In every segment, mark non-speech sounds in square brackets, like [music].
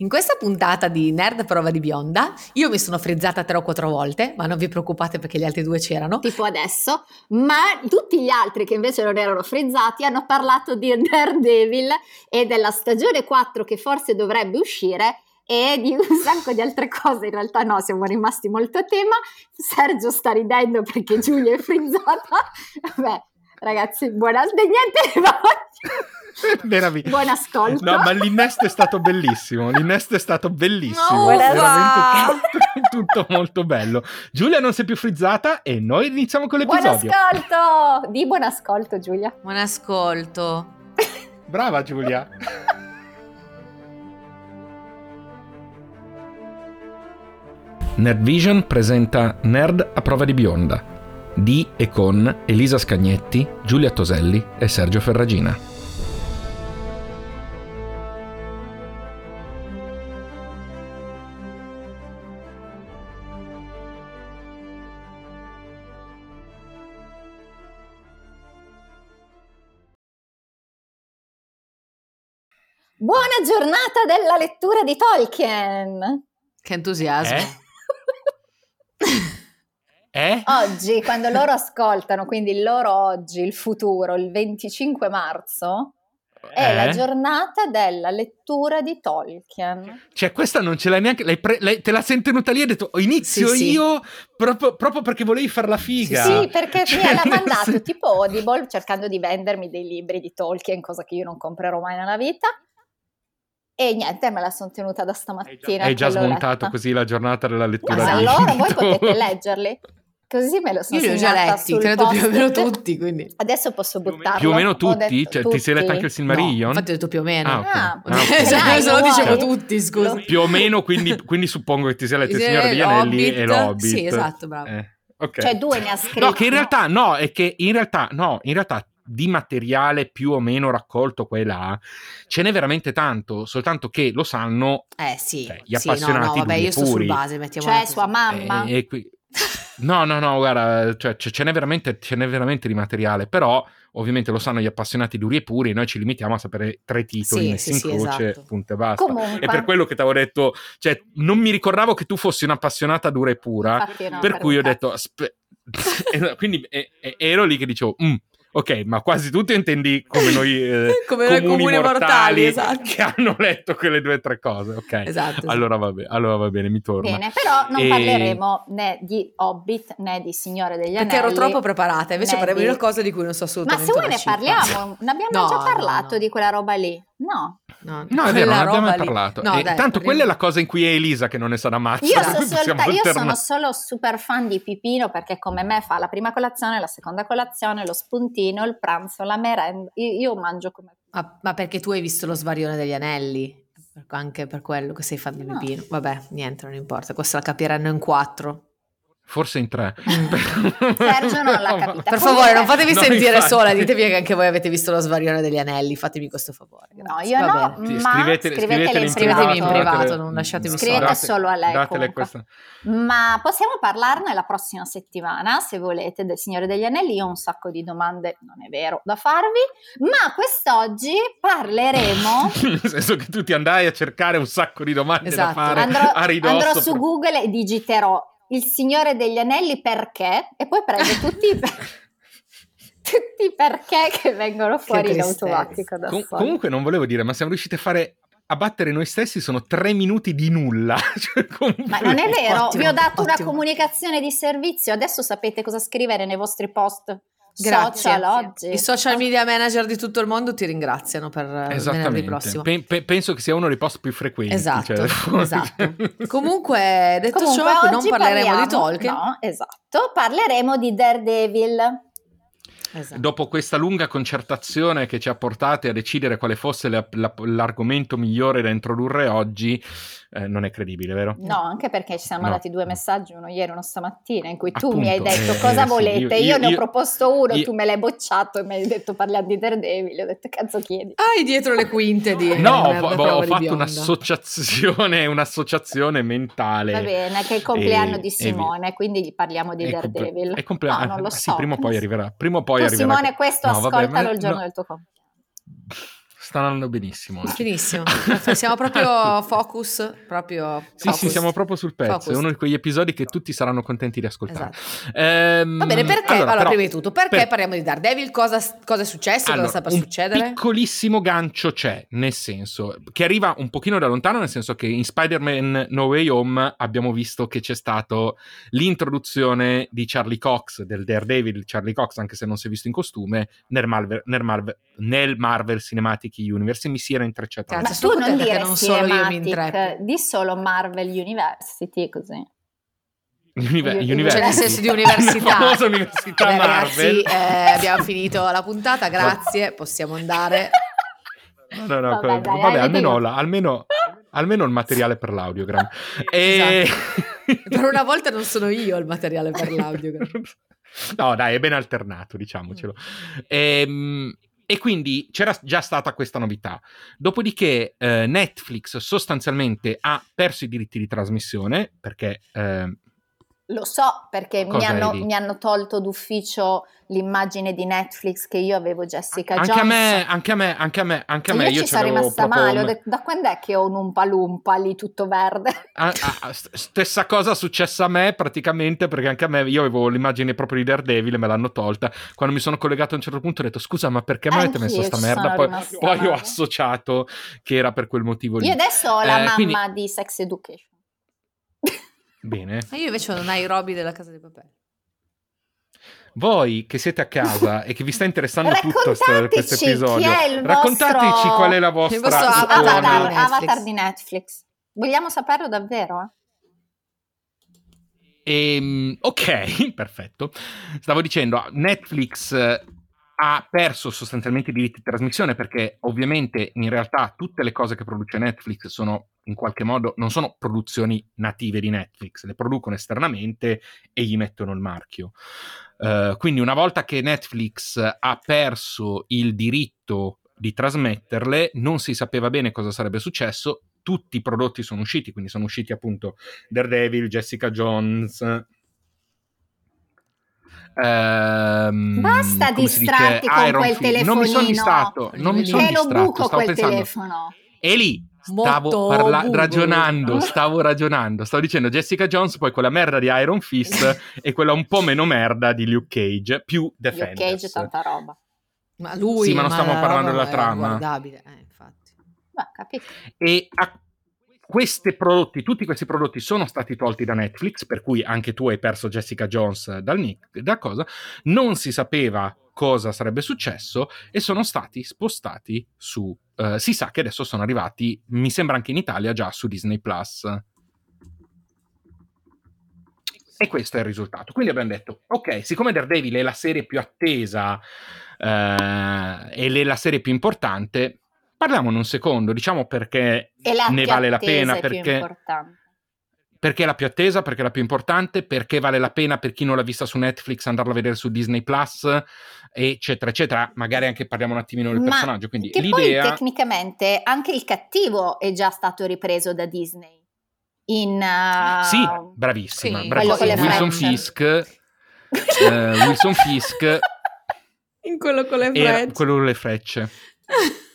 In questa puntata di Nerd Prova di Bionda, io mi sono frizzata tre o quattro volte, ma non vi preoccupate perché gli altri due c'erano. Tipo adesso, ma tutti gli altri che invece non erano frizzati hanno parlato di Daredevil e della stagione 4 che forse dovrebbe uscire e di un [laughs] sacco di altre cose. In realtà no, siamo rimasti molto a tema. Sergio sta ridendo perché Giulia è frizzata. [laughs] Vabbè, ragazzi, buona... Niente, [laughs] [laughs] Meraviglioso. Buon ascolto. No, ma l'innesto è stato bellissimo. L'innesto è stato bellissimo. Oh, veramente tutto, [laughs] tutto, molto bello. Giulia non si è più frizzata e noi iniziamo con l'episodio. Buon ascolto! Di buon ascolto, Giulia. Buon ascolto. [laughs] Brava, Giulia. Nerd Vision presenta Nerd a prova di bionda di e con Elisa Scagnetti, Giulia Toselli e Sergio Ferragina. Buona giornata della lettura di Tolkien! Che entusiasmo! Eh? eh? Oggi, quando loro ascoltano, quindi il loro oggi, il futuro, il 25 marzo, è eh? la giornata della lettura di Tolkien. Cioè, questa non ce l'hai neanche. L'hai pre- l'hai, te la sei tenuta lì e hai detto: oh, inizio sì, io sì. Proprio, proprio, perché volevi far la figa. Sì, perché cioè, mi ha [laughs] mandato tipo Audible cercando di vendermi dei libri di Tolkien, cosa che io non comprerò mai nella vita. E niente, me la sono tenuta da stamattina. Hai già smontato così la giornata della lettura no, di allora voi potete leggerli. Così me lo sono Io li ho già letti, credo più o meno tutti, quindi. Adesso posso buttarlo. Più o meno tutti? Cioè, tutti. ti sei letto anche il Silmarillion? No, infatti ho detto più o meno. Ah, okay. ah, ah okay. [laughs] se lo dicevo tutti, scusa. Più o meno, quindi, quindi suppongo che ti sia letto il Signore degli Anelli e l'Hobbit. Sì, esatto, bravo. Eh, okay. Cioè due ne ha scritti. No, che in realtà, no, è che in realtà, no, in realtà di materiale più o meno raccolto qua e là, ce n'è veramente tanto, soltanto che lo sanno eh, sì, cioè, gli appassionati sì, no, no, vabbè, io sto puri. sul base, mettiamo Cioè sua mamma. E, e qui... No, no, no, guarda, cioè, ce, n'è veramente, ce n'è veramente di materiale, però ovviamente lo sanno gli appassionati duri e puri, noi ci limitiamo a sapere tre titoli sì, messi sì, in croce, esatto. punto e basta. Comunque. E per quello che ti avevo detto, cioè, non mi ricordavo che tu fossi un'appassionata dura e pura, no, per, per cui ho detto, aspe- [laughs] quindi e, e, ero lì che dicevo, mm, Ok, ma quasi tutti intendi come noi [laughs] eh, come comuni, comuni mortali, mortali esatto. che hanno letto quelle due o tre cose. Ok, esatto, allora, va bene, allora va bene, mi torno. Bene, però non e... parleremo né di Hobbit né di Signore degli Anelli. Perché ero troppo preparata, invece parleremo di una cosa di cui non so assolutamente Ma se vuoi ne parliamo, ne abbiamo no, già parlato no, no. di quella roba lì. No. No, no è vero, non abbiamo mai parlato. No, dai, tanto quella è la cosa in cui è Elisa che non ne sa da mazza. Io, [laughs] so solta- io sono solo super fan di Pipino perché come me fa la prima colazione, la seconda colazione, lo spuntino, il pranzo, la merenda. Io, io mangio come... Ma, ma, perché tu hai visto lo svarione degli anelli? Anche per quello che sei fan di no. Pipino. Vabbè, niente, non importa. Questa la capiranno in quattro. Forse in tre. [laughs] Sergio non l'ha capita. Per favore, non fatevi no, sentire infatti. sola, ditemi che anche voi avete visto lo svarione degli anelli, fatemi questo favore. Grazie. No, io Va no, bene. ma scrivete, scrivetele, in scrivetemi in privato, datele, non lasciatemi Scrivete sola. solo a lei Ma possiamo parlarne la prossima settimana, se volete, del Signore degli Anelli. Io ho un sacco di domande, non è vero, da farvi, ma quest'oggi parleremo... [laughs] Nel senso che tu ti andai a cercare un sacco di domande esatto. da fare andrò, a ridosso. Andrò su Google e digiterò il Signore degli Anelli perché? E poi prendo tutti i, [laughs] tutti i perché che vengono fuori in automatico da Com- comunque non volevo dire ma siamo riusciti a fare a battere noi stessi sono tre minuti di nulla. [laughs] Cioè, ma non è vero? Ottimo, vi ho dato ottimo. una comunicazione di servizio adesso sapete cosa scrivere nei vostri post Grazie. social oggi. I social media manager di tutto il mondo ti ringraziano per venerdì prossimo. Pe- pe- penso che sia uno dei post più frequenti. Esatto, cioè. [laughs] [laughs] esatto. [laughs] Comunque, detto Comunque, ciò, non parleremo parliamo, di Tolkien. No, esatto, parleremo di Daredevil. Esatto. Dopo questa lunga concertazione che ci ha portati a decidere quale fosse la, la, l'argomento migliore da introdurre oggi, eh, non è credibile, vero? No, anche perché ci siamo No. mandati due messaggi, uno ieri e uno stamattina, in cui tu Appunto, mi hai detto eh, cosa sì, volete. io- Io, io- ne ho io- proposto uno, io- tu me l'hai bocciato e mi hai detto parliamo di Daredevil. Ho detto cazzo chiedi. Hai dietro le quinte di No, ho, ho fatto Bionda. un'associazione, un'associazione mentale. Va bene, che è il compleanno E- di e Simone, quindi gli parliamo di È comple- Daredevil. è comple- no, non lo ah, sì, so. prima o poi arriverà. Prima o poi Tu arriverà. Simone questo No, vabbè, ascoltalo ma- il giorno no. del tuo compleanno. Stanno andando benissimo. Oggi. Benissimo, [laughs] siamo proprio focus, proprio Sì, sì, siamo proprio sul pezzo, focus. è uno di quegli episodi che tutti saranno contenti di ascoltare. Esatto. Ehm, Va bene, perché? Allora, allora però, prima di tutto, perché per... parliamo di Daredevil? Cosa, cosa è successo? Allora, cosa sta per succedere? Un piccolissimo gancio c'è, nel senso, che arriva un pochino da lontano, nel senso che in Spider-Man No Way Home abbiamo visto che c'è stato l'introduzione di Charlie Cox, del Daredevil Charlie Cox, anche se non si è visto in costume, nel Marvel, nel Marvel, nel Marvel Cinematic Universe e mi si era intrecciato. Ma tu non dire non solo io mi intreppo. di solo Marvel University così. Univer-. Cioè nel senso di [laughs] università. La università Beh, Marvel. Ragazzi, eh, abbiamo finito la puntata, grazie, possiamo andare. No, no, no, vabbè, dai, vabbè almeno, la, almeno, almeno, il materiale per l'audiogram. [laughs] E... Esatto. per una [laughs] volta non sono io il materiale per l'audiogram. no, dai, è ben alternato, diciamocelo. E, ehm, e quindi c'era già stata questa novità. Dopodiché eh, Netflix sostanzialmente ha perso i diritti di trasmissione perché eh, lo so perché mi hanno, mi hanno, tolto d'ufficio l'immagine di Netflix che io avevo Jessica anche Jones. A me, anche a me, anche a me, anche a me. Io, io ci sono rimasta male, ho detto da quando è che ho un Umpa Lumpa lì tutto verde? Ah, ah, stessa cosa è successa a me praticamente perché anche a me, io avevo l'immagine proprio di Daredevil e me l'hanno tolta. Quando mi sono collegato a un certo punto ho detto scusa ma perché mi avete messo sta merda? Poi, poi ho associato che era per quel motivo lì. Io adesso ho la eh, mamma quindi... di Sex Education. Bene. E io invece non hai i Roby della casa di papel. Voi che siete a casa [laughs] e che vi sta interessando tutto questo episodio, raccontateci vostro... qual è la vostra avatar, avatar, di Netflix. Vogliamo saperlo davvero? Eh? Ehm, ok, [laughs] perfetto. Stavo dicendo, Netflix ha perso sostanzialmente i diritti di trasmissione perché ovviamente in realtà tutte le cose che produce Netflix sono in qualche modo non sono produzioni native di Netflix, le producono esternamente e gli mettono il marchio. Uh, quindi una volta che Netflix ha perso il diritto di trasmetterle, non si sapeva bene cosa sarebbe successo, tutti i prodotti sono usciti, quindi sono usciti appunto Daredevil, Jessica Jones, Ehm, Basta distrarti con Iron quel telefonino. Non mi sono distratto, non mi sono distratto. buco stavo quel pensando, telefono. Eli, stavo parla- ragionando, [laughs] stavo ragionando, stavo dicendo Jessica Jones, poi quella merda di Iron Fist e quella un po' meno merda di Luke Cage, più Defenders. Luke Cage è tanta roba. Ma lui, sì, ma non ma stiamo parlando della trama. Eh, infatti. Beh, capito. E a prodotti, tutti questi prodotti sono stati tolti da Netflix, per cui anche tu hai perso Jessica Jones dal Nick, da cosa, non si sapeva cosa sarebbe successo e sono stati spostati su, uh, si sa che adesso sono arrivati, mi sembra anche in Italia, già su Disney Plus. E questo è il risultato. Quindi abbiamo detto, ok, siccome Daredevil è la serie più attesa uh, e la serie più importante, Parliamone un secondo, diciamo perché ne vale la pena, perché, perché è la più attesa, perché è la più importante, perché vale la pena per chi non l'ha vista su Netflix andarla a vedere su Disney Plus, eccetera, eccetera. Magari anche parliamo un attimino del Ma personaggio. Quindi che l'idea... poi tecnicamente anche il cattivo è già stato ripreso da Disney. In, uh... Sì, bravissima, sì, bravissima. Wilson Fisk, uh, [laughs] Wilson Fisk in quello con le frecce. Quello con le frecce. [laughs]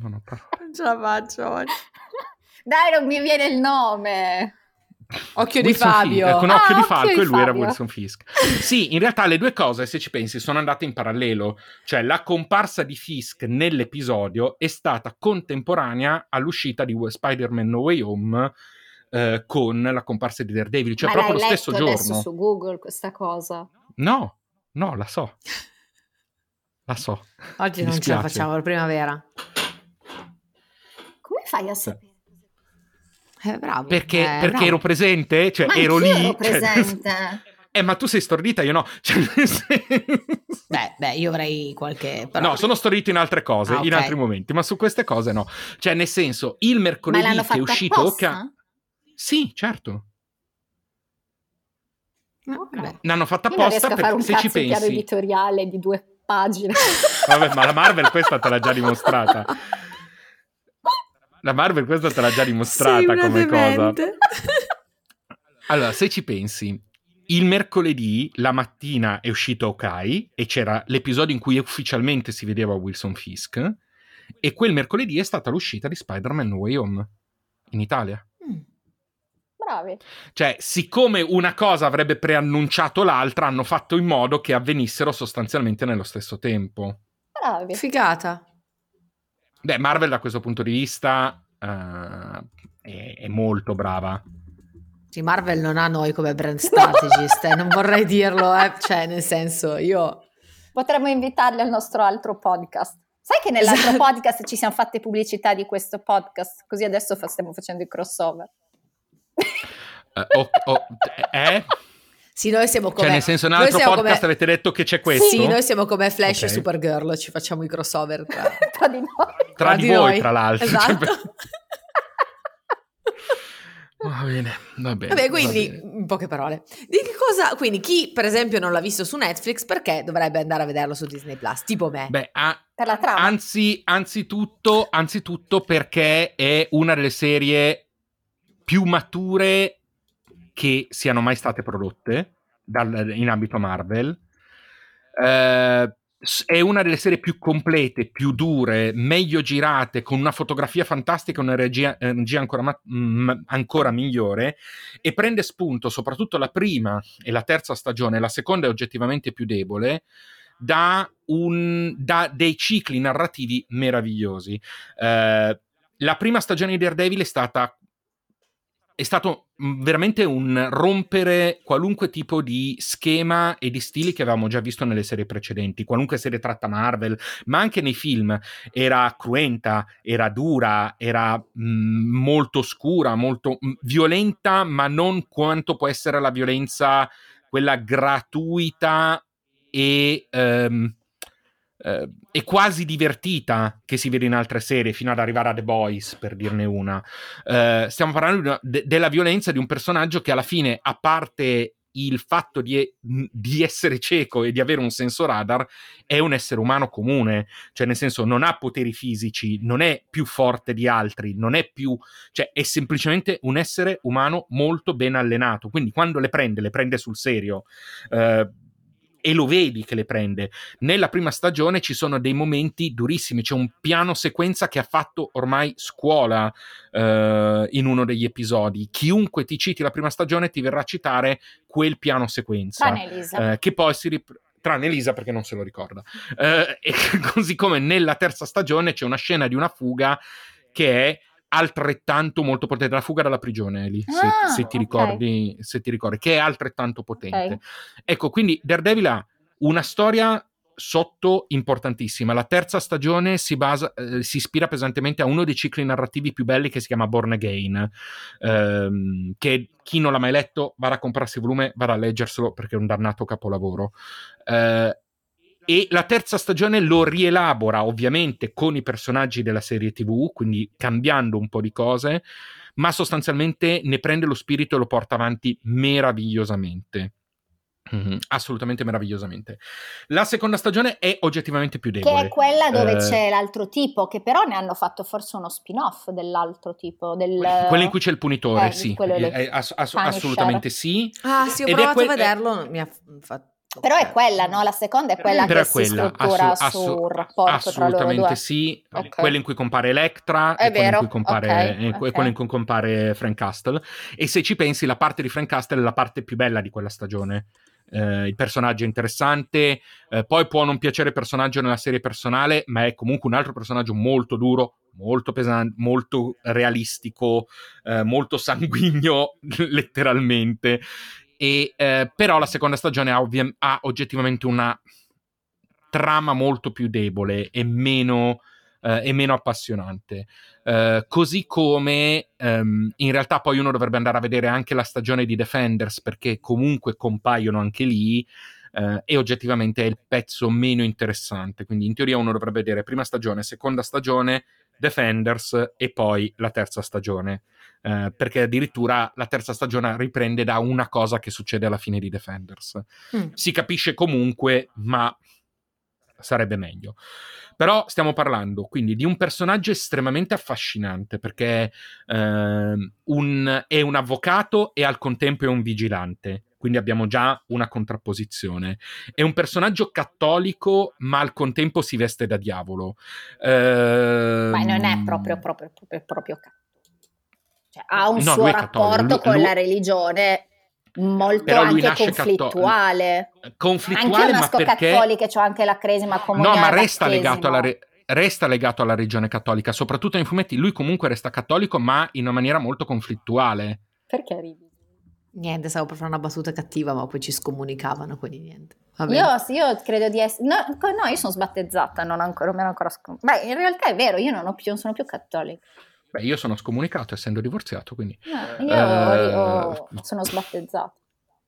Non ho parole. Non ce la faccio oggi. Dai, non mi viene il nome. Occhio Wilson di Fabio. Fisk, con Occhio ah, di Falco occhio e lui Fabio. era Wilson Fisk. Sì, in realtà le due cose, se ci pensi, sono andate in parallelo. Cioè, la comparsa di Fisk nell'episodio è stata contemporanea all'uscita di Spider-Man No Way Home eh, con la comparsa di Daredevil. Cioè, Ma proprio lo stesso giorno. adesso su Google questa cosa? No, no, la so. La so. Oggi non ce la facciamo, la primavera. Come fai a sapere? Eh, bravo. Perché, eh, perché bravo. ero presente, cioè ma ero lì. Ero cioè, presente. eh, ma tu sei stordita, io no. [laughs] Cioè, beh, beh, io avrei qualche. Però... No, sono stordito in altre cose, ah, okay. in altri momenti, ma su queste cose no. Cioè, nel senso, il mercoledì che è uscito. Ca... Sì, certo. Okay. L'hanno fatta apposta perché se ci pensi. un editoriale di due pagine. [laughs] Vabbè, ma la Marvel questa te l'ha già dimostrata. La Marvel questa te l'ha già dimostrata come demente. cosa. Allora, se ci pensi, il mercoledì, la mattina, è uscito Ok e c'era l'episodio in cui ufficialmente si vedeva Wilson Fisk. E quel mercoledì è stata l'uscita di Spider-Man No Way Home in Italia. Bravi. Cioè, siccome una cosa avrebbe preannunciato l'altra, hanno fatto in modo che avvenissero sostanzialmente nello stesso tempo. Bravi. Figata. Beh, Marvel da questo punto di vista uh, è, è, molto brava. Sì, Marvel non ha noi come brand [laughs] strategist, no. eh, non vorrei dirlo, eh. cioè nel senso io... Potremmo invitarli al nostro altro podcast. Sai che nell'altro esatto. podcast ci siamo fatte pubblicità di questo podcast, così adesso fa- stiamo facendo i crossover. Uh, oh, oh, eh? [laughs] Sì, noi siamo come... Cioè, nel senso, nell'altro podcast come... avete detto che c'è questo? Sì, noi siamo come Flash okay. e Supergirl, ci facciamo i crossover tra, [laughs] tra di noi. Tra, tra di, di voi, tra l'altro. Cioè, esatto. Cioè, [laughs] Va bene, va bene. Vabbè, quindi, va bene. in poche parole, di che cosa, quindi chi per esempio non l'ha visto su Netflix, perché dovrebbe andare a vederlo su Disney Plus? Tipo me. Beh, a, per la trama. Anzi, anzitutto, anzitutto perché è una delle serie più mature che siano mai state prodotte dal, in ambito Marvel. Eh, è una delle serie più complete, più dure, meglio girate, con una fotografia fantastica e una regia, regia ancora, ma, m, ancora, migliore e prende spunto soprattutto la prima e la terza stagione, la seconda è oggettivamente più debole, da, un, da dei cicli narrativi meravigliosi. Eh, la prima stagione di Daredevil è stata è stato veramente un rompere qualunque tipo di schema e di stili che avevamo già visto nelle serie precedenti, qualunque serie tratta Marvel, ma anche nei film. Era cruenta, era dura, era mh, molto scura, molto mh, violenta, ma non quanto può essere la violenza, quella gratuita e... Um, eh, è quasi divertita che si vede in altre serie fino ad arrivare a The Boys per dirne una. Eh, stiamo parlando de- della violenza di un personaggio che alla fine a parte il fatto di, di, essere cieco e di avere un senso radar è un essere umano comune, cioè nel senso non ha poteri fisici, non è più forte di altri, non è più, cioè è semplicemente un essere umano molto ben allenato, quindi quando le prende, le prende sul serio. Uh, e lo vedi che le prende. Nella prima stagione ci sono dei momenti durissimi, c'è un piano sequenza che ha fatto ormai scuola eh, in uno degli episodi. Chiunque ti citi la prima stagione ti verrà a citare quel piano sequenza. Eh, che poi si riprende tranne Elisa perché non se lo ricorda. Eh, e [laughs] così come nella terza stagione c'è una scena di una fuga che è altrettanto molto potente. La fuga dalla prigione, lì, ah, se, se, ti ricordi, okay. se ti ricordi, che è altrettanto potente. Okay. Ecco, quindi Daredevil ha una storia sotto importantissima. La terza stagione si, basa, eh, si ispira pesantemente a uno dei cicli narrativi più belli che si chiama Born Again, ehm, che chi non l'ha mai letto vada a comprarsi il volume, vada a leggerselo perché è un dannato capolavoro. Eh, e la terza stagione lo rielabora ovviamente con i personaggi della serie TV, quindi cambiando un po' di cose, ma sostanzialmente ne prende lo spirito e lo porta avanti meravigliosamente. Mm-hmm, assolutamente meravigliosamente. La seconda stagione è oggettivamente più debole. Che è quella dove eh, c'è l'altro tipo, che però ne hanno fatto forse uno spin-off dell'altro tipo. Del... Quello in cui c'è il punitore, eh, sì. Eh, ass- ass- assolutamente sì. Ah, sì, ho Ed provato que- a vederlo, mi ha fatto però è quella, no? La seconda è quella Però che è quella, si struttura assu- assu- sul rapporto tra loro Assolutamente sì. Okay. Quella in cui compare Electra è e quella in cui compare, okay. Okay. quella in cui compare Frank Castle. E se ci pensi, la parte di Frank Castle è la parte più bella di quella stagione. Eh, il personaggio è interessante, eh, poi può non piacere il personaggio nella serie personale, ma è comunque un altro personaggio molto duro, molto pesante, molto realistico, eh, molto [laughs] sanguigno, letteralmente. E, eh, però la seconda stagione ha, ovvia- ha, oggettivamente una trama molto più debole e meno, eh, e meno appassionante. Eh, così come ehm, in realtà poi uno dovrebbe andare a vedere anche la stagione di Defenders perché comunque compaiono anche lì. Uh, e oggettivamente è il pezzo meno interessante. Quindi in teoria uno dovrebbe vedere prima stagione, seconda stagione, Defenders e poi la terza stagione. Uh, perché addirittura la terza stagione riprende da una cosa che succede alla fine di Defenders. Mm. Si capisce comunque, ma sarebbe meglio. Però stiamo parlando quindi di un personaggio estremamente affascinante perché uh, un, è un avvocato e al contempo è un vigilante quindi abbiamo già una contrapposizione. È un personaggio cattolico, ma al contempo si veste da diavolo. Eh, ma non è proprio, proprio, proprio, proprio cattolico. Cioè, ha un no, suo rapporto lui, con lui, la religione molto anche conflittuale. Catto- conflittuale, anche ma perché... cattolica, c'ho anche la cresima comunale. No, ma resta legato alla re- resta legato alla regione cattolica, soprattutto nei fumetti. Lui comunque resta cattolico, ma in una maniera molto conflittuale. Perché ridi? Niente, stavo per fare una battuta cattiva, ma poi ci scomunicavano, quindi niente. Io, io, credo di essere. No, no, io sono sbattezzata, non, ancora, non mi ancora scomunicata. Beh, in realtà è vero, io non, più, non sono più cattolica. Beh, io sono scomunicato essendo divorziato, quindi... No, io, uh, io sono sbattezzata.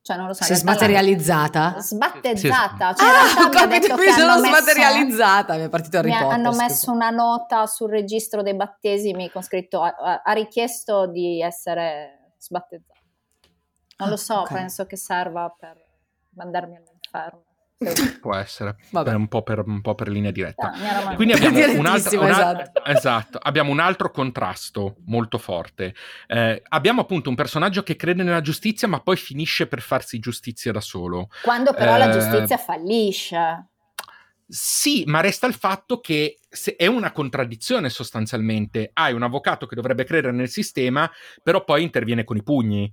Cioè, non lo so. Sei smaterializzata? La... Sbattezzata. Cioè, ah, ho capito, mi sono messo... smaterializzata. Mi è partito il riporto. Hanno scusa. messo una nota sul registro dei battesimi con scritto ha, ha richiesto di essere sbattezzata. Non lo so, okay. penso che serva per mandarmi all'inferno. [laughs] Può essere, per un, po per, un, po per, linea diretta. No, Quindi abbiamo un, altro, un, esatto. esatto, abbiamo un altro contrasto molto forte. Eh, abbiamo appunto un personaggio che crede nella giustizia, ma poi finisce per farsi giustizia da solo. Quando però eh, la giustizia fallisce. Sì, ma resta il fatto che è una contraddizione sostanzialmente. Hai un avvocato che dovrebbe credere nel sistema, però poi interviene con i pugni.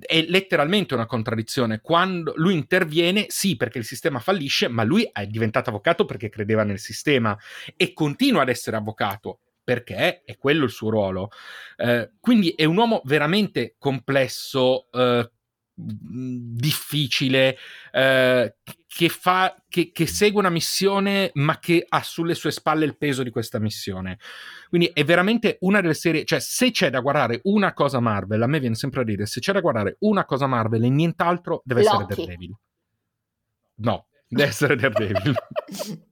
È letteralmente una contraddizione. Quando lui interviene, sì, perché il sistema fallisce, ma lui è diventato avvocato perché credeva nel sistema e continua ad essere avvocato perché è quello il suo ruolo. Eh, quindi è un uomo veramente complesso, eh, difficile, eh, che, fa, che, che, segue una missione ma che ha sulle sue spalle il peso di questa missione. Quindi è veramente una delle serie, cioè se c'è da guardare una cosa Marvel, a me viene sempre a dire, se c'è da guardare una cosa Marvel e nient'altro, deve Loki. essere Daredevil. No, deve essere Daredevil. [laughs]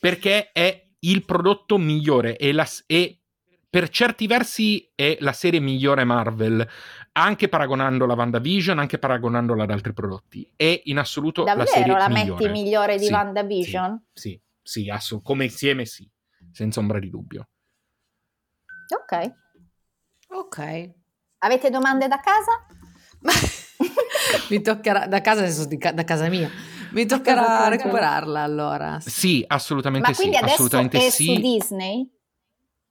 Perché è il prodotto migliore e, la, e per certi versi è la serie migliore Marvel, anche paragonandola a WandaVision, anche paragonandola ad altri prodotti. È in assoluto Davvero, la serie la migliore. metti migliore di sì, WandaVision? Sì, sì, sì assolut- come insieme sì, senza ombra di dubbio. Ok. Ok. Avete domande da casa? [laughs] Mi toccherà, da casa, da casa mia. Mi toccherà recuperarla allora. Sì, assolutamente Ma sì. quindi adesso assolutamente è sì. su Disney?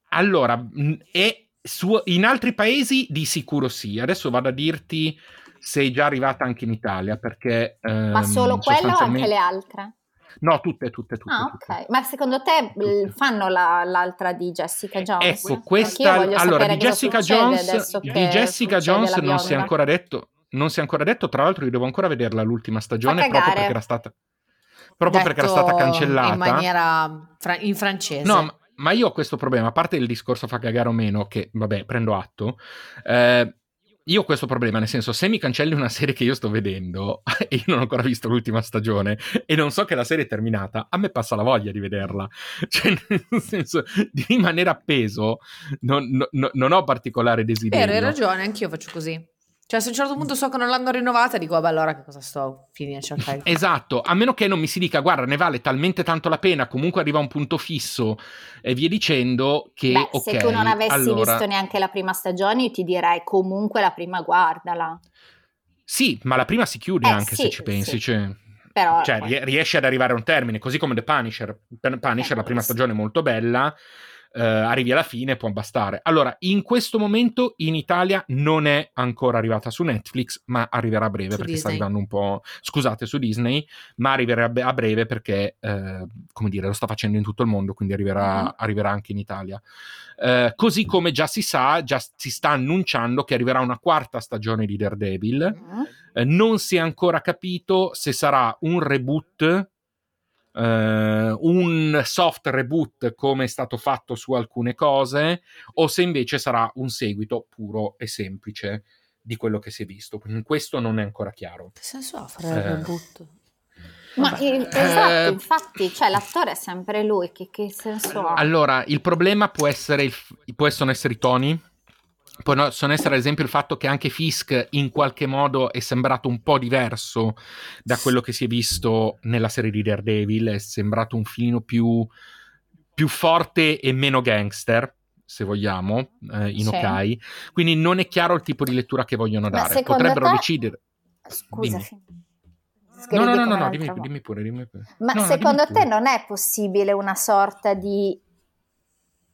Allora, è su, in altri paesi di sicuro sì. Adesso vado a dirti se è già arrivata anche in Italia, perché... Ehm, Ma solo quello o anche le altre? No, tutte, tutte, tutte. Ah, tutte. ok. Ma secondo te tutte. fanno la, l'altra di Jessica Jones? Ecco, questa... Allora, di Jessica Jones, di Jessica Jones non si è ancora detto... Non si è ancora detto, tra l'altro io devo ancora vederla l'ultima stagione proprio perché era stata proprio perché era stata cancellata in maniera fra- in francese. No, ma ma io ho questo problema, a parte il discorso fa cagare o meno, che vabbè, prendo atto. Eh, io ho questo problema, nel senso, se mi cancelli una serie che io sto vedendo [laughs] e io non ho ancora visto l'ultima stagione e non so che la serie è terminata, a me passa la voglia di vederla. [laughs] Cioè, nel senso, di rimanere appeso non, non, non ho particolare desiderio. Eh, hai ragione, anch'io faccio così. Cioè, se a un certo punto so che non l'hanno rinnovata, dico, vabbè, allora che cosa sto finendo a cercare? [laughs] esatto, a meno che non mi si dica, guarda, ne vale talmente tanto la pena, comunque arriva a un punto fisso e via dicendo che, Beh, ok, se tu non avessi allora... visto neanche la prima stagione, io ti direi comunque la prima guardala. Sì, ma la prima si chiude eh, anche sì, se ci pensi, sì. cioè... Però, cioè, riesce ad arrivare a un termine, così come The Punisher. Punisher, eh, la prima stagione è molto bella, eh, arrivi alla fine può bastare. Allora, in questo momento in Italia non è ancora arrivata su Netflix, ma arriverà a breve su perché Disney. sta arrivando un po'. Scusate, su Disney, ma arriverà a breve perché, eh, come dire, lo sta facendo in tutto il mondo, quindi arriverà, mm-hmm. arriverà anche in Italia. Eh, così come già si sa, già si sta annunciando che arriverà una quarta stagione di Daredevil. Mm-hmm. non si è ancora capito se sarà un reboot Uh, un soft reboot come è stato fatto su alcune cose o se invece sarà un seguito puro e semplice di quello che si è visto. Quindi questo non è ancora chiaro. Che senso ha fare il reboot? Ma esatto, eh, infatti, cioè, l'attore è sempre lui, che, che senso ha? Allora, il problema può essere, il, possono essere i toni, possono essere ad esempio il fatto che anche Fisk in qualche modo è sembrato un po' diverso da quello che si è visto nella serie di Daredevil, è sembrato un filino più, più forte e meno gangster. se vogliamo, eh, in Sì. Okai, quindi non è chiaro il tipo di lettura che vogliono Ma dare. Potrebbero te- decidere. Scusa, No, no, no, no, no, dimmi, dimmi pure, dimmi pure. Ma No, no, secondo dimmi te pure. non è possibile una sorta di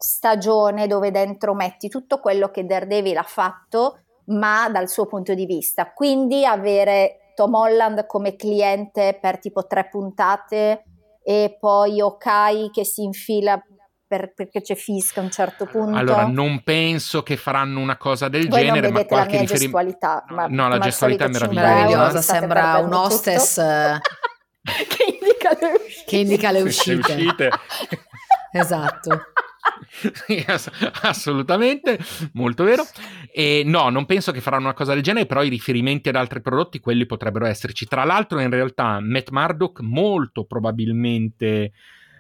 stagione dove dentro metti tutto quello che Daredevil ha fatto, ma dal suo punto di vista? Quindi avere Tom Holland come cliente per tipo tre puntate e poi Okai che si infila per- perché c'è Fisk a un certo punto. Allora, non penso che faranno una cosa del Voi genere, non ma qualche mia riferimento. gestualità, ma No, la gestualità è meravigliosa. sembra un hostess [laughs] che indica le uscite. che indica le Le uscite. uscite. Esatto. [laughs] Assolutamente, molto vero. E no, non penso che faranno una cosa del genere, però i riferimenti ad altri prodotti, quelli potrebbero esserci. Tra l'altro, in realtà, Matt Murdock molto probabilmente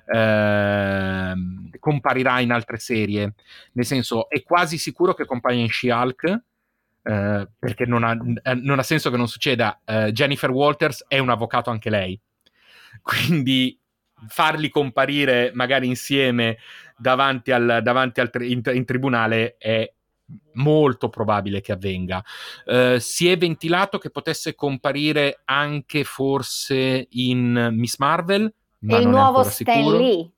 ehm, comparirà in altre serie. Nel senso, è quasi sicuro che compaia in She-Hulk. eh, perché non ha, eh, non ha senso che non succeda. Eh, Jennifer Walters è un avvocato anche lei, quindi farli comparire magari insieme davanti al, davanti al tri- in, in tribunale è molto probabile che avvenga. Eh, si è ventilato che potesse comparire anche forse in Miss Marvel, ma il non è nuovo ancora Stan sicuro. Lee.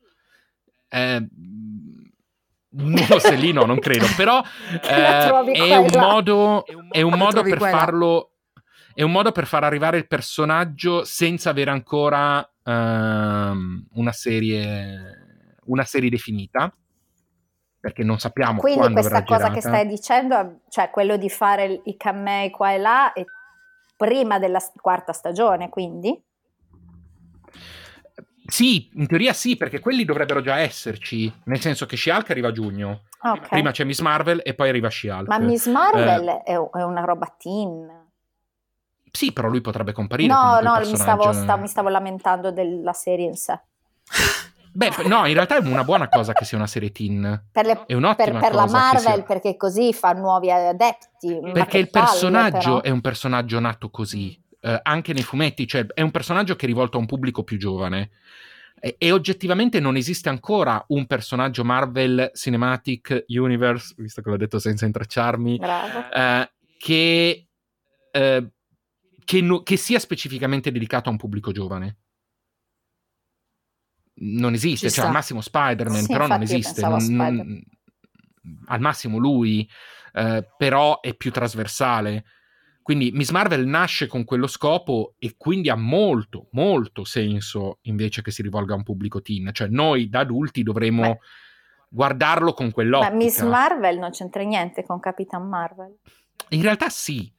Eh, no, se lì no, non credo, però [laughs] eh, è, un modo, è un modo per qua là. farlo. È un modo per far arrivare il personaggio senza avere ancora ehm, una serie una serie definita perché non sappiamo Quindi quando questa cosa che girata. stai dicendo, cioè quello di fare i camei qua e là, è prima della quarta stagione, quindi? Sì, in teoria sì, perché quelli dovrebbero già esserci, nel senso che She-Hulk arriva a giugno. Ok. Prima c'è Miss Marvel e poi arriva She-Hulk. Ma Miss Marvel è, è una roba teen. Sì, però lui potrebbe comparire. No, no, mi stavo, sta- mi stavo lamentando della serie in sé. [laughs] Beh, no, in realtà è una buona cosa che sia una serie teen. Per, le- È un'ottima per- per la Marvel, sia- perché così fa nuovi adepti. Perché il palle, personaggio però. è un personaggio nato così, eh, anche nei fumetti, cioè è un personaggio che è rivolto a un pubblico più giovane. E, e oggettivamente non esiste ancora un personaggio Marvel Cinematic Universe, visto che l'ho detto senza intracciarmi, eh, che, eh, che, no- che sia specificamente dedicato a un pubblico giovane. Non esiste, Ci cioè sta. al massimo Spider-Man, Sì, però non esiste. non- non- al massimo lui, eh, però è più trasversale. Quindi Miss Marvel nasce con quello scopo e quindi ha molto, molto senso invece che si rivolga a un pubblico teen. Cioè noi da adulti dovremmo Beh. guardarlo con Ma quell'ottica. Miss Marvel non c'entra niente con Capitan Marvel. In realtà sì,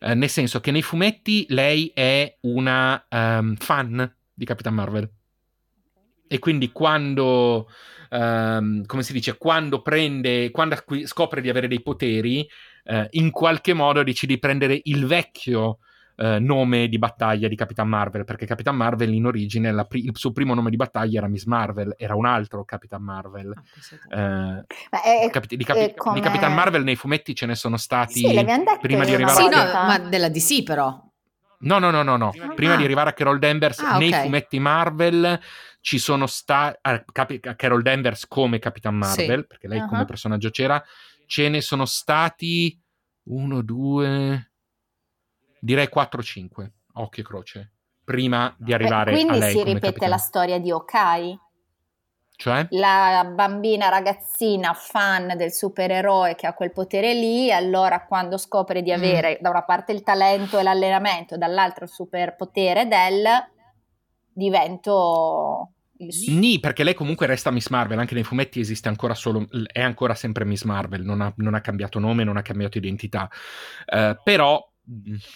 Eh, nel senso che nei fumetti lei è una ehm, fan di Capitan Marvel. E quindi quando, ehm, come si dice, quando prende, quando acqui- scopre di avere dei poteri, eh, in qualche modo decide di prendere il vecchio eh, nome di battaglia di Capitan Marvel, perché Capitan Marvel in origine, la pri- il suo primo nome di battaglia era Miss Marvel, era un altro Capitan Marvel. Ah, questo è- Eh, Ma è, Capi- di, Capi- di Capitan Marvel nei fumetti ce ne sono stati Sì, prima di arrivare Sì, a no, volta. ma della DC però. No, no, no, no, no. Prima Ah. di arrivare a Carol Danvers, Ah, nei ok. fumetti Marvel ci sono stati. Carol Danvers come Capitan Marvel, Sì. perché lei Ah. come personaggio c'era. Ce ne sono stati uno, due, direi 4-5. Occhio e croce. Prima di Beh, arrivare a quindi lei si ripete Capitan la storia di Okai, Cioè? la bambina ragazzina fan del supereroe che ha quel potere lì, allora quando scopre di Mm. avere da una parte il talento e l'allenamento, dall'altro il superpotere del divento Nì, perché lei comunque resta Miss Marvel, anche nei fumetti esiste ancora solo, è ancora sempre Miss Marvel, non ha, non ha cambiato nome, non ha cambiato identità. Eh, però,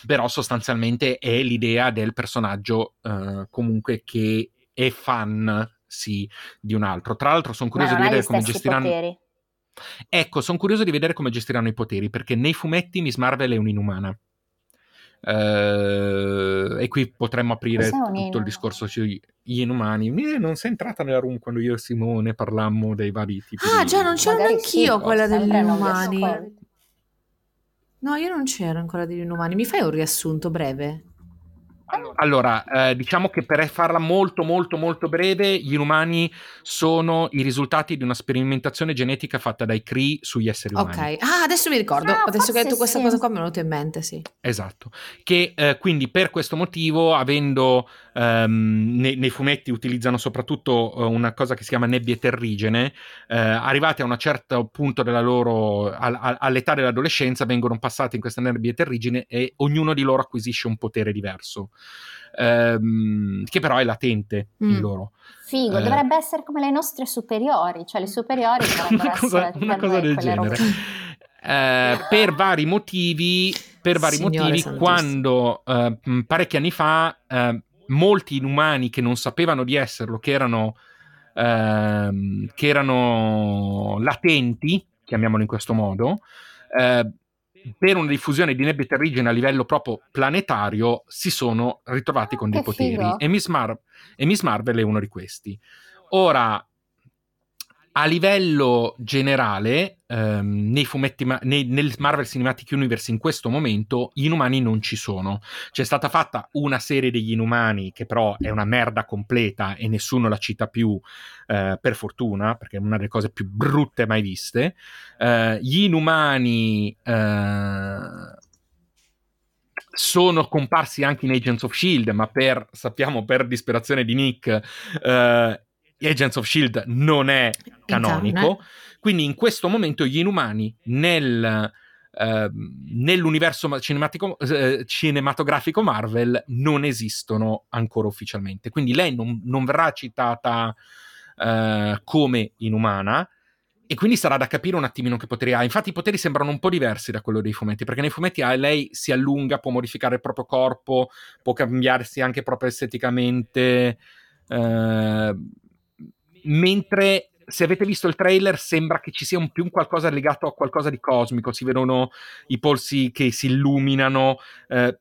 però sostanzialmente è l'idea del personaggio eh, comunque che è fan, sì, di un altro. Tra l'altro sono curioso di vedere come gestiranno... poteri. Ecco, sono curioso di vedere come gestiranno i poteri, perché nei fumetti Miss Marvel è un'inumana. Eh, e qui potremmo aprire tutto il discorso sugli inumani. Non sei entrata nella room quando io e Simone parlammo dei vari tipi Ah, di... già, non c'ero Magari neanch'io sì, quella degli inumani. No, io non c'ero ancora degli inumani. Mi fai un riassunto breve? Allora, eh, diciamo che per farla molto molto molto breve, gli inumani sono i risultati di una sperimentazione genetica fatta dai Cree sugli esseri umani. Ok, ah, adesso mi ricordo, Ah, adesso che hai detto forse questa sì. cosa qua mi è venuto in mente, sì. Esatto, che eh, quindi per questo motivo, avendo ehm, nei, nei fumetti utilizzano soprattutto eh, una cosa che si chiama nebbie terrigene, eh, arrivati a un certo punto della loro, al- al- all'età dell'adolescenza, vengono passati in queste nebbie terrigene e ognuno di loro acquisisce un potere diverso, ehm, che però è latente in Mm. loro. Figo, Eh. dovrebbe essere come le nostre superiori, cioè le superiori [laughs] dovrebbero una cosa, essere una per cosa del genere. Eh, per vari motivi, per vari motivi quando eh, parecchi anni fa eh, molti inumani che non sapevano di esserlo, che erano, ehm, che erano latenti, chiamiamolo in questo modo, eh, per una diffusione di nebbie terrigene a livello proprio planetario si sono ritrovati con dei Che poteri figo. e Miss, Mar- e Miss Marvel è uno di questi. Ora, a livello generale, ehm, nei fumetti ma- nei- nel Marvel Cinematic Universe in questo momento gli inumani non ci sono. C'è stata fatta una serie degli inumani che però è una merda completa e nessuno la cita più, eh, per fortuna, perché è una delle cose più brutte mai viste. Eh, gli inumani eh, sono comparsi anche in Agents of Shield, ma per sappiamo per disperazione di Nick, eh, Agents of Shield non è canonico. canone. Quindi in questo momento gli inumani nel, ehm, nell'universo eh, cinematografico Marvel non esistono ancora ufficialmente. Quindi lei non, non verrà citata eh, come inumana. E quindi sarà da capire un attimino che poteri ha. Infatti, i poteri sembrano un po' diversi da quello dei fumetti, perché nei fumetti ah, lei si allunga, può modificare il proprio corpo, può cambiarsi anche proprio esteticamente. eh, mentre se avete visto il trailer sembra che ci sia un più un qualcosa legato a qualcosa di cosmico, si vedono i polsi che si illuminano, eh,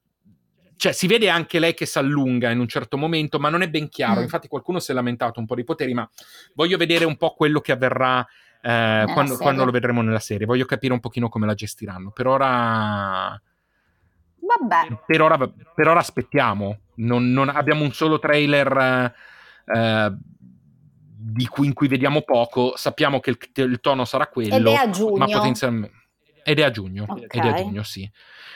cioè si vede anche lei che si allunga in un certo momento, ma non è ben chiaro. Mm. Infatti qualcuno si è lamentato un po' dei poteri, ma voglio vedere un po' quello che avverrà eh, quando, quando lo vedremo nella serie. Voglio capire un pochino come la gestiranno. Per ora Vabbè, per ora, per ora aspettiamo. Non, non- abbiamo un solo trailer eh, di cui, in cui vediamo poco. Sappiamo che il, il tono sarà quello. ed è a Ma giugno. potenzialmente. Ed è a giugno. Ok. Ed è a giugno, sì.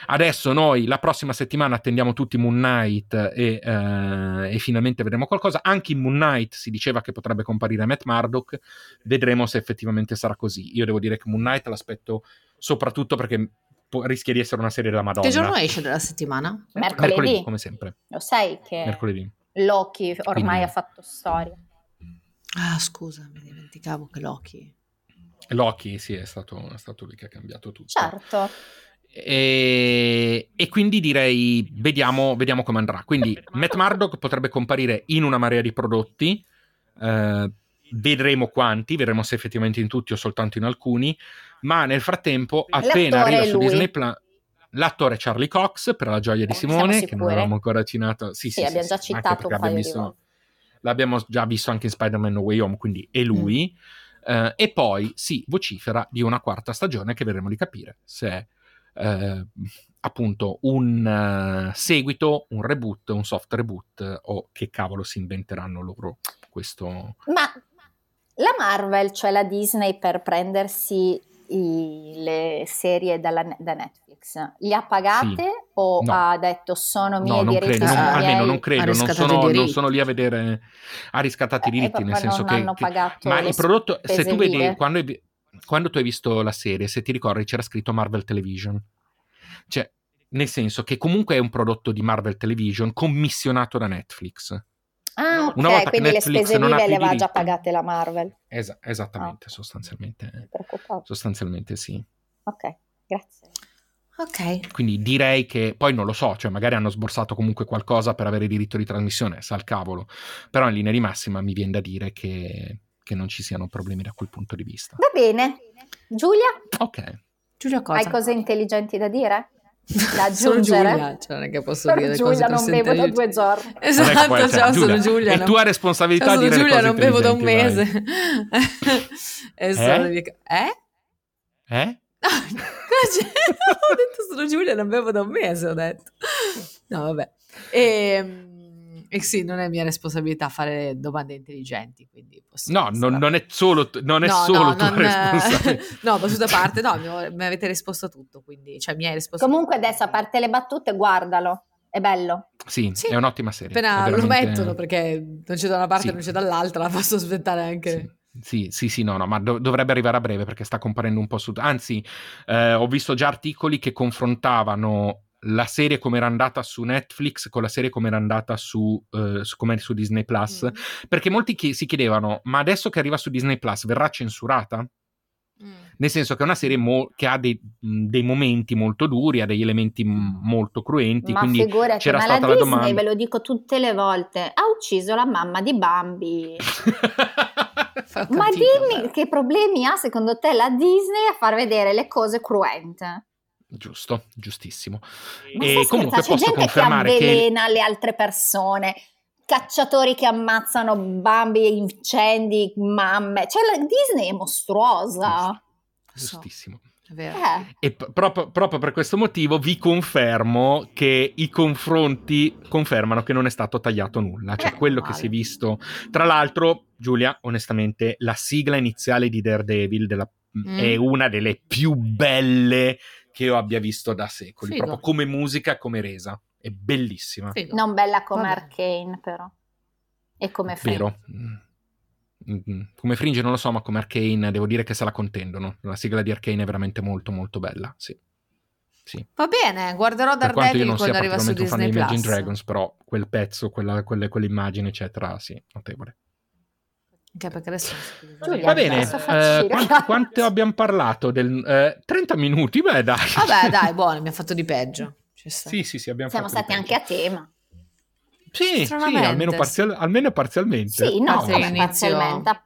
Adesso noi la prossima settimana attendiamo tutti Moon Knight e, eh, e finalmente vedremo qualcosa. Anche in Moon Knight si diceva che potrebbe comparire Matt Murdock. Vedremo se effettivamente sarà così. Io devo dire che Moon Knight l'aspetto soprattutto perché può- rischia di essere una serie della Madonna. Che giorno esce della settimana? Mercoledì. Mercoledì, come sempre. Lo sai che Mercoledì. Loki ormai Quindi- ha fatto storia. Ah, scusa, mi dimenticavo che Loki. Loki, sì, è stato, è stato lui che ha cambiato tutto. Certo. E, e quindi direi, vediamo, vediamo come andrà. Quindi Matt Murdock potrebbe comparire in una marea di prodotti. eh, vedremo quanti, vedremo se effettivamente in tutti o soltanto in alcuni. Ma nel frattempo, appena L'attore arriva su lui. Disney Plus, l'attore Charlie Cox per la gioia di Simone, che non avevamo ancora citato. Sì, Sì, sì, abbiamo sì, già citato un paio visto- volte. L'abbiamo già visto anche in Spider-Man No Way Home, quindi è lui. Eh, e poi si vocifera di una quarta stagione che vedremo di capire se è eh, appunto un eh, seguito, un reboot, un soft reboot o che cavolo si inventeranno loro questo. Ma la Marvel, cioè la Disney, per prendersi i- le serie dalla- da Netflix, li ha pagate o No. ha detto sono miei No, non diritti? credo, non- sono almeno miei"? non credo, non sono, non sono lì a vedere, ha riscattato i Eh, diritti, nel proprio senso non che, hanno che- pagato ma il prodotto, se tu vedi, vive. quando, quando tu hai visto la serie, se ti ricordi c'era scritto Marvel Television, cioè nel senso che comunque è un prodotto di Marvel Television commissionato da Netflix. Ah, ok, Una volta quindi le spese vive più le aveva già pagate la Marvel. Esa- esattamente, Ah. sostanzialmente, sostanzialmente sì. Ok, grazie. Ok. Quindi direi che poi non lo so, cioè magari hanno sborsato comunque qualcosa per avere diritto di trasmissione, sa il cavolo. Però in linea di massima mi viene da dire che, che non ci siano problemi da quel punto di vista. Va bene. Giulia, Ok. Giulia cosa? hai cose intelligenti da dire? Da [laughs] Sono aggiungere? Giulia, cioè non è che posso Per dire Giulia cose non bevo da due giorni. [laughs] Esatto, que- cioè, ciao, sono Giulia, Giulia. È non- tua responsabilità Ciao, sono dire le Giulia, cose non bevo da un mese. [laughs] e sono Eh? mie- Eh? Eh? Ho detto sono Giulia, non bevo da un mese, ho detto. No, vabbè. E, e sì, non è mia responsabilità fare domande intelligenti, quindi No, non, non, è solo, non è no, solo no, tua non, [laughs] responsabilità. no, battuta a parte, no, mi avete risposto a tutto, quindi, cioè mi hai risposto Comunque adesso, a parte le battute, guardalo, è bello. Sì, sì. è un'ottima serie. Appena veramente... lo mettono, perché non c'è da una parte e sì. non c'è dall'altra, la [laughs] posso aspettare anche... Sì. Sì, sì, sì, no, no, ma do- dovrebbe arrivare a breve perché sta comparendo un po' su... Anzi, eh, ho visto già articoli che confrontavano la serie come era andata su Netflix con la serie come era andata su, uh, su, su Disney Plus, mm. perché molti chi- si chiedevano, ma adesso che arriva su Disney Plus verrà censurata? Mm. Nel senso che è una serie mo- che ha dei, dei, momenti molto duri, ha degli elementi m- molto cruenti. Ma quindi figurati, c'era ma stata la, la Disney, domanda. ve lo dico tutte le volte, ha ucciso la mamma di Bambi. [laughs] ma dimmi beh. che problemi ha secondo te la Disney a far vedere le cose cruente? Giusto, giustissimo. Ma e comunque posso gente confermare che avvelena che... le altre persone, cacciatori che ammazzano bambi, incendi, mamme. Cioè la Disney è mostruosa. Giustissimo. Eh. E p- proprio, proprio, per questo motivo vi confermo che i confronti confermano che non è stato tagliato nulla, cioè eh, quello male. che si è visto. Tra l'altro, Giulia, onestamente, la sigla iniziale di Daredevil della, mm. è una delle più belle che io abbia visto da secoli, Figo. proprio come musica, come resa. È bellissima. Figo. Non bella come Vabbè. Arcane, però. E come Fringe. Vero. Mm-hmm. Come Fringe non lo so, ma come Arcane devo dire che se la contendono. La sigla di Arcane è veramente molto molto bella, sì. Sì. Va bene, guarderò Daredevil quando arriva su Disney+. Fan di Imagine Dragons, però quel pezzo, quella, quelle, quell'immagine, eccetera, sì, notevole. Anche perché adesso... Giulia, Va bene, eh, quanto, quanto, abbiamo parlato? Del, eh, 30 minuti? Beh, dai. Vabbè, dai, buono, abbiamo fatto di peggio. Sì, sì, sì, abbiamo Siamo stati anche a tema. Sì, sì almeno, parzial- almeno, parzialmente. Sì, no, no parzialmente.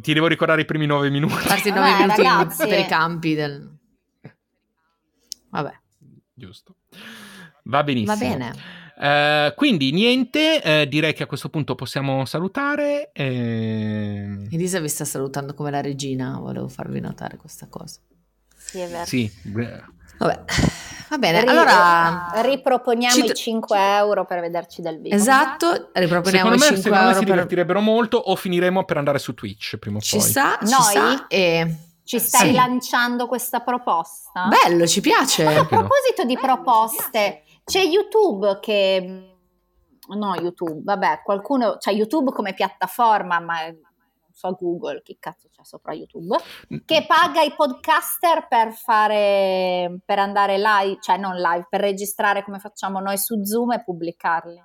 Ti devo ricordare i primi nove minuti. Parti nove Vabbè, minuti ragazzi. per i campi del... Vabbè. Giusto. Va benissimo. Va bene. Uh, quindi niente, uh, direi che a questo punto possiamo salutare. E... Elisa vi sta salutando come la regina, volevo farvi notare questa cosa. Sì, è vero. Sì. Vabbè. Va bene, Ri- allora riproponiamo ci... i 5 euro per vederci dal vivo. Esatto, riproponiamo secondo i 5 secondo euro. Me si divertirebero molto o finiremo per andare su Twitch prima o ci poi. Sa, Noi? Ci sa e... Ci stai sì. lanciando questa proposta? Bello, ci piace. Ma a proposito di proposte, c'è YouTube che... No, YouTube, vabbè, qualcuno... Cioè YouTube come piattaforma, ma non so Google, che cazzo c'è sopra YouTube, che paga i podcaster per fare... per andare live, cioè non live, per registrare come facciamo noi su Zoom e pubblicarli.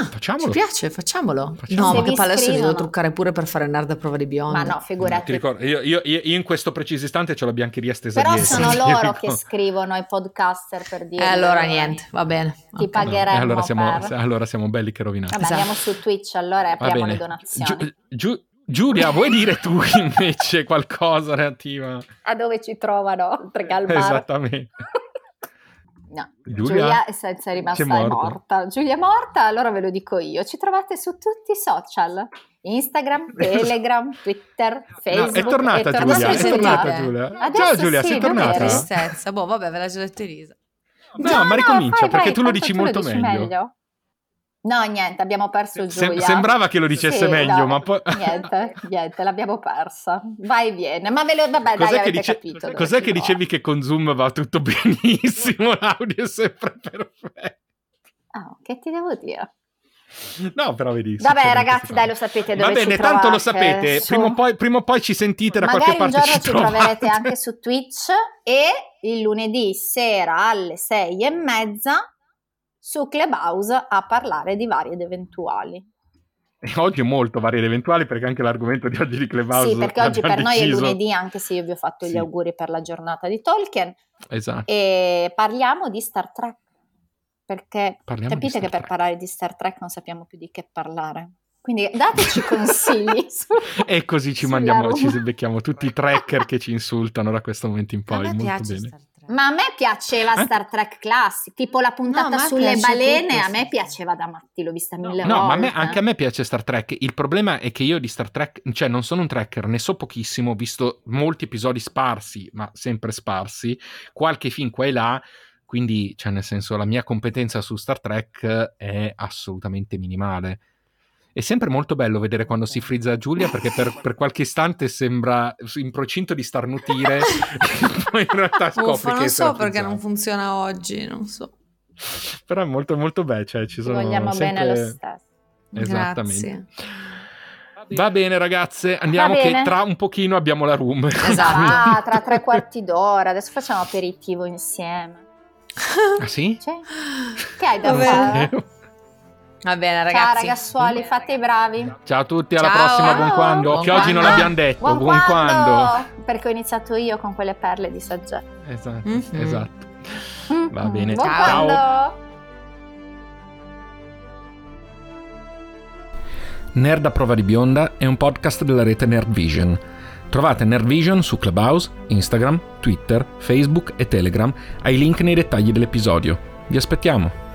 Ah, facciamolo. Ci piace, facciamolo. facciamolo. No, ma che palle adesso li devo truccare pure per fare nerd a prova di biondo. Ma no, figurati. Ricordo, io, io, io, in questo preciso istante ce l'ho biancheria stesa Però dietro. sono [laughs] loro che scrivono i podcaster per dire. Eh, allora niente, va bene. Ti okay. pagheremo. Eh, allora, siamo, per... allora siamo belli che rovinati. Vabbè, esatto. andiamo su Twitch allora e apriamo le donazioni. Giu, giu, Giulia, vuoi dire tu [laughs] invece qualcosa relativa a dove ci trovano oltre che al bar? Esattamente. [laughs] No, Giulia, Giulia è senza rimasta è morta. morta. Giulia è morta, allora ve lo dico io. Ci trovate su tutti i social. Instagram, [laughs] Telegram, Twitter, Facebook. No, è tornata è Giulia, è tornata Giulia. Adesso Ciao Giulia, sì, sei tornata? Tristezza, boh, vabbè, ve l'ha già detto Elisa. No, no ma ricomincia fai, perché vai, tu lo dici molto lo dici meglio. meglio. No, niente, abbiamo perso Giulia. sembrava che lo dicesse sì, meglio, no, ma poi... [laughs] niente, niente, l'abbiamo persa. Vai e viene. Ma ve lo... Vabbè, cos'è dai, che dice... capito. Cos'è che dicevi che con Zoom va tutto [laughs] benissimo, l'audio è sempre perfetto? Oh, che ti devo dire? No, però vedi. Vabbè, ragazzi, dai, lo sapete dove Va bene, tanto lo sapete. Su... Prima, o poi, prima, o poi, ci sentite da Magari qualche parte. Magari un giorno ci, ci troverete anche su Twitch e il lunedì sera alle sei e mezza su Clubhouse a parlare di vari ed eventuali. E oggi è molto vari ed eventuali perché anche l'argomento di oggi di Clubhouse Sì, perché oggi per deciso. noi è lunedì, anche se io vi ho fatto sì. gli auguri per la giornata di Tolkien. Esatto. E parliamo di Star Trek. Perché parliamo capite che Trek. per parlare di Star Trek non sappiamo più di che parlare. Quindi dateci consigli. [laughs] su, e così ci mandiamo, ci becchiamo tutti i tracker che ci insultano da questo momento in poi. Molto bene. Ma a me piaceva eh? Star Trek Classic, tipo la puntata no, sulle balene, tutto, a me piaceva da matti, l'ho vista mille no, volte. No, ma a me, anche a me piace Star Trek. Il problema è che io di Star Trek, cioè non sono un tracker, ne so pochissimo, ho visto molti episodi sparsi, ma sempre sparsi, qualche film qua e là. quindi, cioè, nel senso, la mia competenza su Star Trek è assolutamente minimale. È sempre molto bello vedere quando si frizza Giulia perché per, per qualche istante sembra in procinto di starnutire [laughs] poi in realtà scopri Uffa, che non so perché non funziona oggi, non so. Però è molto molto bello, cioè ci Ci sono vogliamo sempre... bene lo stesso. Esattamente. Grazie. Va bene ragazze, andiamo Va che bene. tra un pochino abbiamo la room. Esatto. [laughs] Ah, tra tre quarti d'ora, adesso facciamo aperitivo insieme. ah sì? Cioè, che hai da fare? [laughs] Va bene, Ciao ragazzi. ragazzuoli, fate i bravi. Ciao a tutti, alla Ciao. prossima, buon quando. Buon che oggi non quando. l'abbiamo detto, Buon, buon, quando? quando. Perché ho iniziato io con quelle perle di saggezza. Esatto, Mhm. esatto. Va Mm, bene. Buon Ciao. quando? Nerd a prova di bionda è un podcast della rete Nerd Vision. Trovate Nerd Vision su Clubhouse, Instagram, Twitter, Facebook e Telegram ai link nei dettagli dell'episodio. Vi aspettiamo!